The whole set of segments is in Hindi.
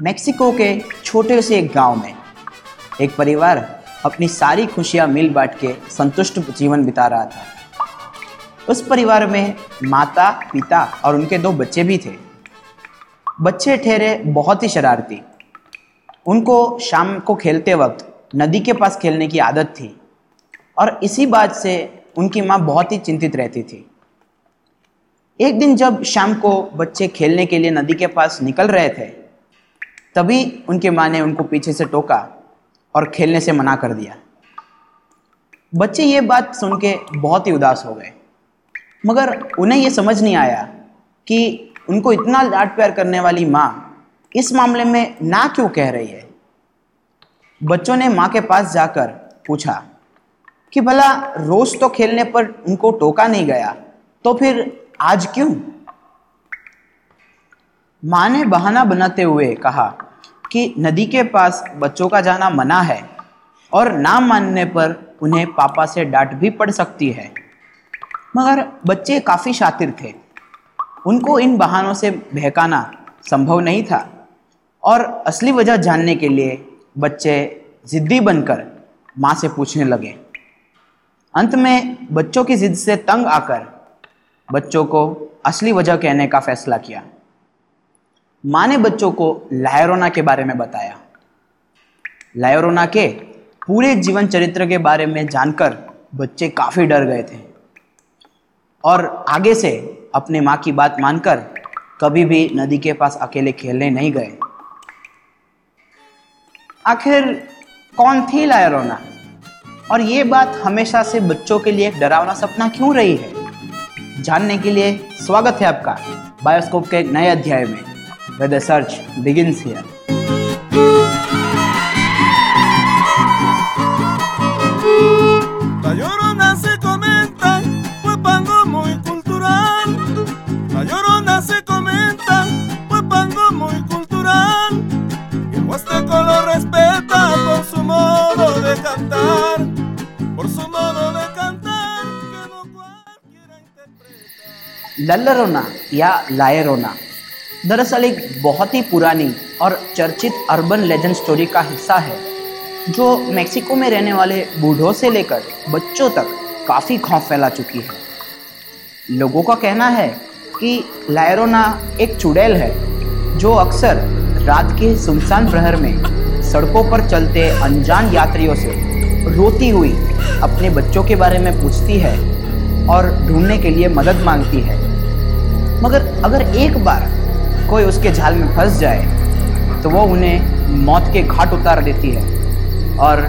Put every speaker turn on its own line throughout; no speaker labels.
मेक्सिको के छोटे से एक गाँव में। एक परिवार अपनी सारी खुशियाँ मिल बांट के संतुष्ट जीवन बिता रहा था। उस परिवार में माता, पिता और उनके दो बच्चे भी थे। बच्चे ठहरे बहुत ही शरारती। उनको शाम को खेलते वक्त नदी के पास खेलने की आदत थी और इसी बात से उनकी माँ बहुत ही चिंतित रहती थी। एक दिन जब शाम को बच्चे खेलने के लिए नदी के पास निकल रहे थे तभी उनके माँ ने उनको पीछे से टोका और खेलने से मना कर दिया। बच्चे ये बात सुन के बहुत ही उदास हो गए। मगर उन्हें ये समझ नहीं आया कि उनको इतना लाड प्यार करने वाली माँ इस मामले में ना क्यों कह रही है। बच्चों ने माँ के पास जाकर पूछा कि, भला रोज तो खेलने पर उनको टोका नहीं गया तो फिर आज क्यों? माँ ने बहाना बनाते हुए कहा कि नदी के पास बच्चों का जाना मना है और ना मानने पर उन्हें पापा से डांट भी पड़ सकती है। मगर बच्चे काफ़ी शातिर थे। उनको इन बहानों से बहकाना संभव नहीं था और असली वजह जानने के लिए बच्चे ज़िद्दी बनकर माँ से पूछने लगे। अंत में बच्चों की ज़िद से तंग आकर बच्चों को असली वजह कहने का फैसला किया। माँ ने बच्चों को लायरोना के बारे में बताया। लायरोना के पूरे जीवन चरित्र के बारे में जानकर बच्चे काफ़ी डर गए थे। और आगे से अपने माँ की बात मानकर कभी भी नदी के पास अकेले खेलने नहीं गए। आखिर कौन थी लायरोना? और ये बात हमेशा से बच्चों के लिए एक डरावना सपना क्यों रही है? जानने के लिए स्वागत है आपका बायोस्कोप के नए अध्याय में। where search begins here.
La llorona se comenta, fue pango muy cultural. La llorona se comenta, fue pango muy cultural. Y el huasteco lo respeta por su modo de cantar, por su modo de cantar. La llorona,
ya la llorona. दरअसल एक बहुत ही पुरानी और चर्चित अर्बन लेजेंड स्टोरी का हिस्सा है, जो मेक्सिको में रहने वाले बूढ़ों से लेकर बच्चों तक काफ़ी खौफ फैला चुकी है। लोगों का कहना है कि लायरोना एक चुड़ैल है, जो अक्सर रात के सुनसान प्रहर में सड़कों पर चलते अनजान यात्रियों से रोती हुई अपने बच्चों के बारे में पूछती है और ढूँढने के लिए मदद मांगती है। मगर अगर एक बार कोई उसके झाल में फंस जाए तो वो उन्हें मौत के घाट उतार देती है। और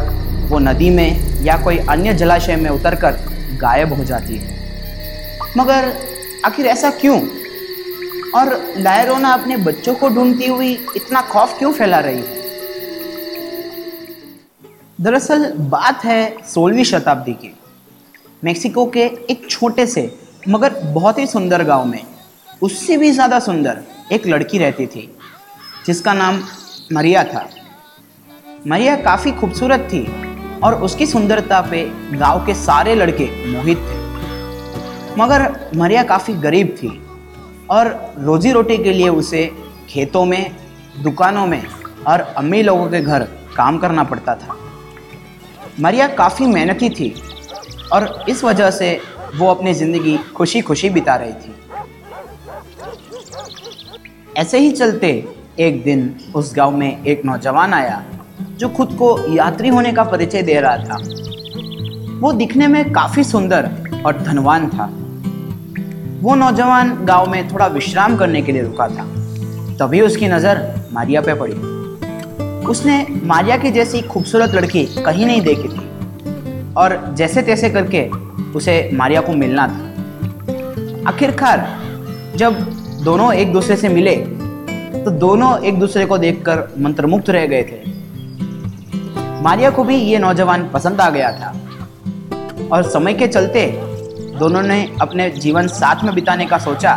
वो नदी में या कोई अन्य जलाशय में उतरकर गायब हो जाती है। मगर आखिर ऐसा क्यों? और लायरोना अपने बच्चों को ढूंढती हुई इतना खौफ क्यों फैला रही है? दरअसल बात है सोलहवीं शताब्दी की। मेक्सिको के एक छोटे से, मगर बहुत ही सुंदर गाँव में, उससे भी ज़्यादा सुंदर एक लड़की रहती थी, जिसका नाम मरिया था। मरिया काफ़ी खूबसूरत थी और उसकी सुंदरता पे गाँव के सारे लड़के मोहित थे। मगर मरिया काफ़ी गरीब थी और रोजी रोटी के लिए उसे खेतों में, दुकानों में और अम्मी लोगों के घर काम करना पड़ता था। मरिया काफ़ी मेहनती थी और इस वजह से वो अपनी ज़िंदगी खुशी खुशी बिता रही थी। ऐसे ही चलते एक दिन उस गाँव में एक नौजवान आया, जो खुद को यात्री होने का परिचय दे रहा था। वो दिखने में काफ़ी सुंदर और धनवान था। वो नौजवान गाँव में थोड़ा विश्राम करने के लिए रुका था। तभी उसकी नज़र मारिया पे पड़ी। उसने मारिया की जैसी खूबसूरत लड़की कहीं नहीं देखी थी। और जैसे तैसे करके उसे मारिया को मिलना था। आखिरकार जब दोनों एक दूसरे से मिले तो दोनों एक दूसरे को देखकर मंत्रमुग्ध रह गए थे। मारिया को भी ये नौजवान पसंद आ गया था। और समय के चलते दोनों ने अपने जीवन साथ में बिताने का सोचा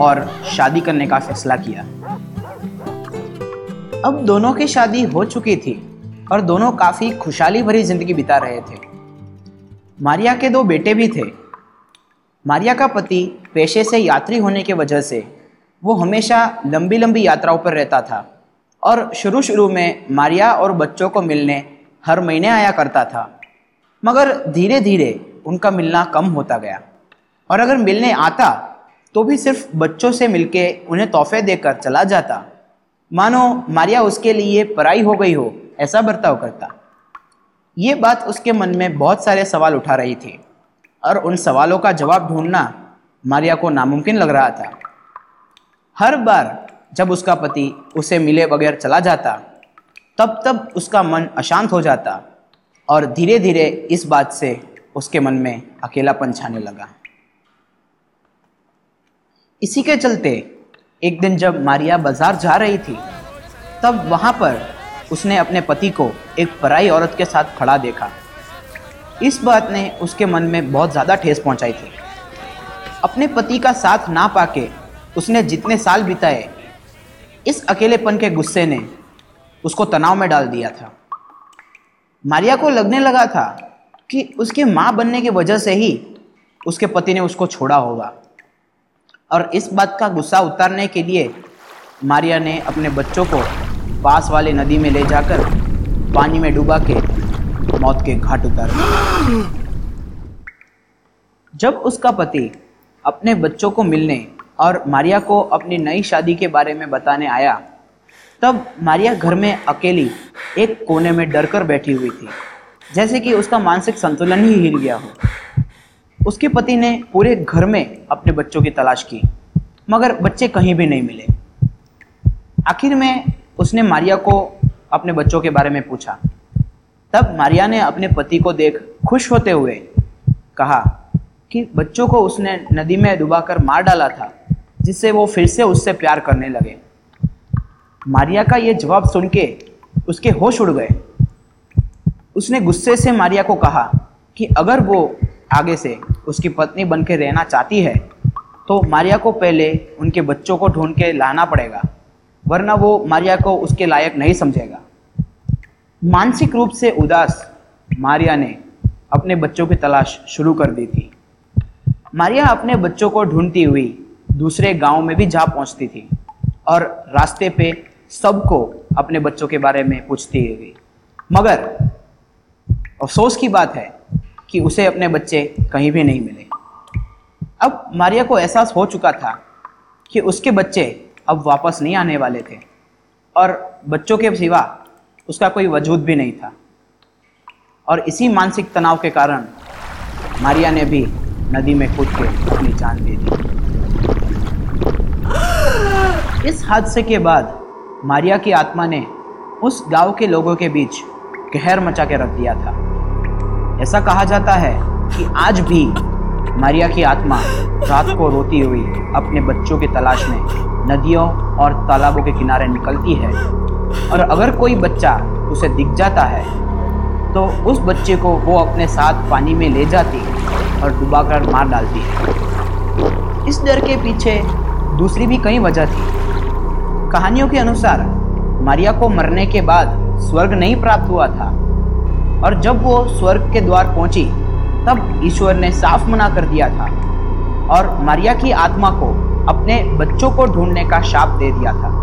और शादी करने का फैसला किया। अब दोनों की शादी हो चुकी थी और दोनों काफ़ी खुशहाली भरी ज़िंदगी बिता रहे थे। मारिया के दो बेटे भी थे। मारिया का पति पेशे से यात्री होने की वजह से वो हमेशा लंबी लंबी यात्राओं पर रहता था और शुरू शुरू में मारिया और बच्चों को मिलने हर महीने आया करता था। मगर धीरे धीरे उनका मिलना कम होता गया और अगर मिलने आता तो भी सिर्फ़ बच्चों से मिलके उन्हें तोहफे देकर चला जाता। मानो मारिया उसके लिए पराई हो गई हो, ऐसा बर्ताव करता। ये बात उसके मन में बहुत सारे सवाल उठा रही थी। और उन सवालों का जवाब ढूंढना मारिया को नामुमकिन लग रहा था। हर बार जब उसका पति उसे मिले बगैर चला जाता, तब तब उसका मन अशांत हो जाता और धीरे धीरे इस बात से उसके मन में अकेलापन छाने लगा। इसी के चलते एक दिन जब मारिया बाज़ार जा रही थी, तब वहाँ पर उसने अपने पति को एक पराई औरत के साथ खड़ा देखा। इस बात ने उसके मन में बहुत ज़्यादा ठेस पहुंचाई थी। अपने पति का साथ ना पाके उसने जितने साल बिताए, इस अकेलेपन के गुस्से ने उसको तनाव में डाल दिया था। मारिया को लगने लगा था कि उसके माँ बनने की वजह से ही उसके पति ने उसको छोड़ा होगा। और इस बात का गुस्सा उतारने के लिए मारिया ने अपने बच्चों को पास वाले नदी में ले जाकर पानी में डुबा के मौत के घाट उतार जब उसका पति अपने बच्चों को मिलने और मारिया को अपनी नई शादी के बारे में बताने आया, तब मारिया घर में अकेली एक कोने में डर कर बैठी हुई थी, जैसे कि उसका मानसिक संतुलन ही हिल गया हो। उसके पति ने पूरे घर में अपने बच्चों की तलाश की, मगर बच्चे कहीं भी नहीं मिले। आखिर में उसने मारिया को अपने बच्चों के बारे में पूछा तब मारिया ने अपने पति को देख खुश होते हुए कहा कि बच्चों को उसने नदी में डुबाकर मार डाला था, जिससे वो फिर से उससे प्यार करने लगे। मारिया का ये जवाब सुन के उसके होश उड़ गए। उसने गुस्से से मारिया को कहा कि अगर वो आगे से उसकी पत्नी बन के रहना चाहती है तो मारिया को पहले उनके बच्चों को ढूंढ के लाना पड़ेगा, वरना वो मारिया को उसके लायक नहीं समझेगा। मानसिक रूप से उदास मारिया ने अपने बच्चों की तलाश शुरू कर दी थी। मारिया अपने बच्चों को ढूंढती हुई दूसरे गाँव में भी जा पहुँचती थी और रास्ते पे सबको अपने बच्चों के बारे में पूछती गई मगर अफसोस की बात है कि उसे अपने बच्चे कहीं भी नहीं मिले। अब मारिया को एहसास हो चुका था कि उसके बच्चे अब वापस नहीं आने वाले थे और बच्चों के सिवा उसका कोई वजूद भी नहीं था। और इसी मानसिक तनाव के कारण मारिया ने भी नदी में कूद के अपनी जान दे दी इस हादसे के बाद मारिया की आत्मा ने उस गाँव के लोगों के बीच कहर मचा के रख दिया था। ऐसा कहा जाता है कि आज भी मारिया की आत्मा रात को रोती हुई अपने बच्चों की तलाश में नदियों और तालाबों के किनारे निकलती है। और अगर कोई बच्चा उसे दिख जाता है तो उस बच्चे को वो अपने साथ पानी में ले जाती और डुबाकर मार डालती है। इस डर के पीछे दूसरी भी कई वजह थी। कहानियों के अनुसार, मारिया को मरने के बाद स्वर्ग नहीं प्राप्त हुआ था। और जब वो स्वर्ग के द्वार पहुँची, तब ईश्वर ने साफ़ मना कर दिया था और मारिया की आत्मा को अपने बच्चों को ढूँढने का शाप दे दिया था।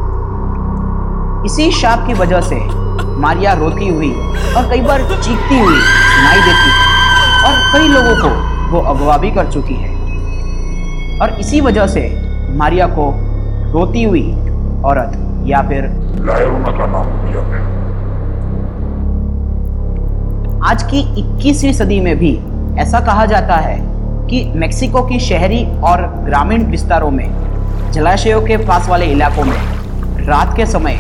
इसी शाप की वजह से मारिया रोती हुई और कई बार चीखती हुई सुनाई देती है। और कई लोगों को वो अगवा भी कर चुकी है। और इसी वजह से मारिया को रोती हुई औरत या फिर आज की 21वीं सदी में भी ऐसा कहा जाता है कि मेक्सिको की शहरी और ग्रामीण विस्तारों में जलाशयों के पास वाले इलाकों में रात के समय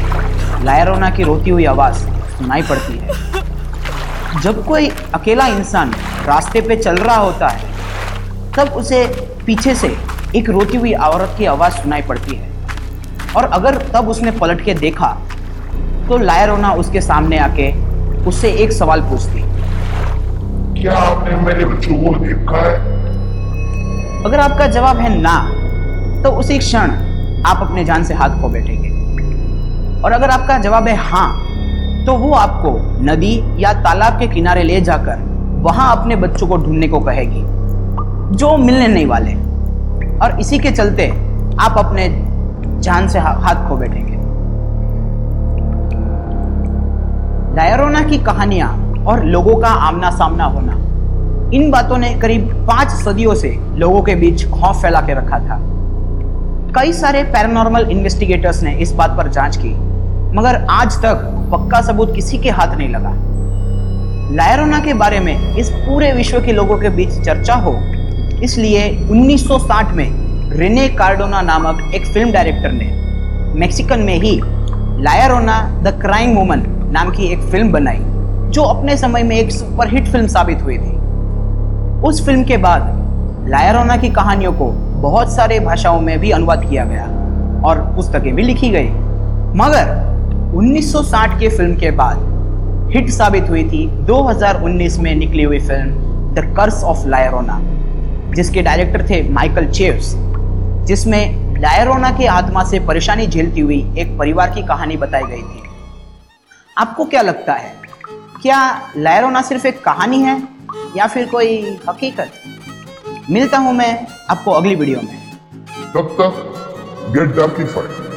लायरोना की रोती हुई आवाज़ सुनाई पड़ती है। जब कोई अकेला इंसान रास्ते पे चल रहा होता है तब उसे पीछे से एक रोती हुई औरत की आवाज़ सुनाई पड़ती है। और अगर तब उसने पलट के देखा तो लायरोना उसके सामने आके उससे एक सवाल पूछती।
क्या आपने मेरे बच्चों को देखा है?
अगर आपका जवाब है ना तो उसी क्षण आप अपने जान से हाथ खो बैठेंगे। और अगर आपका जवाब है हाँ तो वो आपको नदी या तालाब के किनारे ले जाकर वहाँ अपने बच्चों को ढूँढने को कहेगी, जो मिलने नहीं वाले। और इसी के चलते आप अपने जान से हाथ खो बैठेंगे। डायरोना की कहानियाँ और लोगों का आमना सामना होना, इन बातों ने करीब पाँच सदियों से लोगों के बीच खौफ फैला के रखा था। कई सारे पैरानॉर्मल इन्वेस्टिगेटर्स ने इस बात पर जाँच की मगर आज तक पक्का सबूत किसी के हाथ नहीं लगा। लायरोना के बारे में इस पूरे विश्व के लोगों के बीच चर्चा हो, इसलिए 1960 में रेने कार्डोना नामक एक फ़िल्म डायरेक्टर ने मैक्सिकन में ही La Llorona the crying woman नाम की एक फ़िल्म बनाई, जो अपने समय में एक सुपरहिट फ़िल्म साबित हुई थी। उस फ़िल्म के बाद लायरोना की कहानियों को बहुत सारे भाषाओं में भी अनुवाद किया गया और पुस्तकें भी लिखी गई। मगर 1960 के फ़िल्म के बाद हिट साबित हुई थी 2019 में निकली हुई film the curse of La Llorona जिसके डायरेक्टर थे माइकल चेव्स जिसमें लायरोना के आत्मा से परेशानी झेलती हुई एक परिवार की कहानी बताई गई थी। आपको क्या लगता है, क्या लायरोना सिर्फ़ एक कहानी है या फिर कोई हकीकत? मिलता हूँ मैं आपको अगली वीडियो में।
तब तक गेट डॉकी फाइट